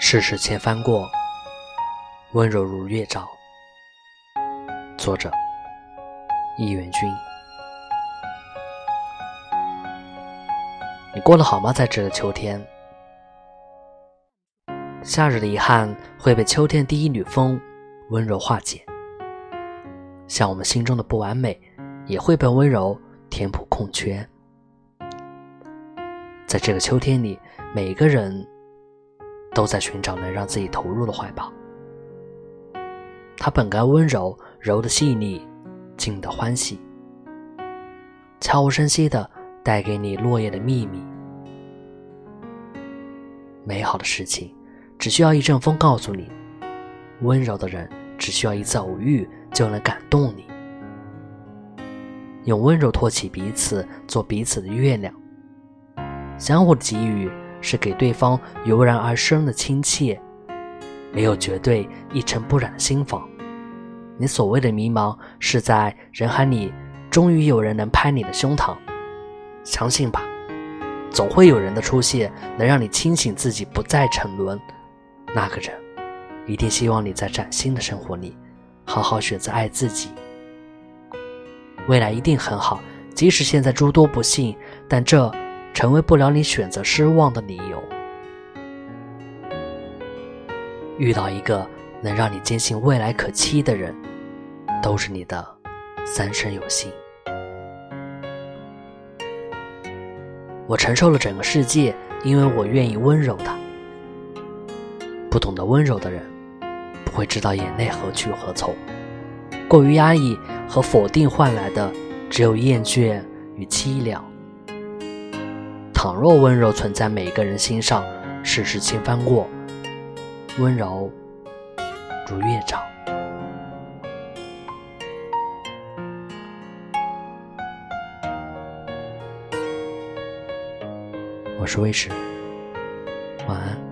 世事千帆过，温柔如月照。作者：易元君。你过得好吗？在这个秋天，夏日的遗憾会被秋天第一缕风温柔化解，像我们心中的不完美，也会被温柔填补空缺。在这个秋天里，每个人。都在寻找能让自己投入的怀抱。它本该温柔，柔的细腻，静的欢喜，悄无声息的带给你落叶的秘密。美好的事情，只需要一阵风告诉你；温柔的人，只需要一次偶遇就能感动你。用温柔托起彼此，做彼此的月亮，相互给予。是给对方油然而生的亲切，没有绝对一尘不染的心房。你所谓的迷茫，是在人海里，终于有人能拍你的胸膛。相信吧，总会有人的出现，能让你清醒自己，不再沉沦。那个人，一定希望你在崭新的生活里，好好选择爱自己。未来一定很好，即使现在诸多不幸，但这。成为不了你选择失望的理由。遇到一个能让你坚信未来可期的人，都是你的三生有幸。我承受了整个世界，因为我愿意温柔他。不懂得温柔的人，不会知道眼泪何去何从。过于压抑和否定换来的，只有厌倦与凄凉。倘若温柔存在每个人心上，世事轻翻过，温柔如月长。我是魏迟，晚安。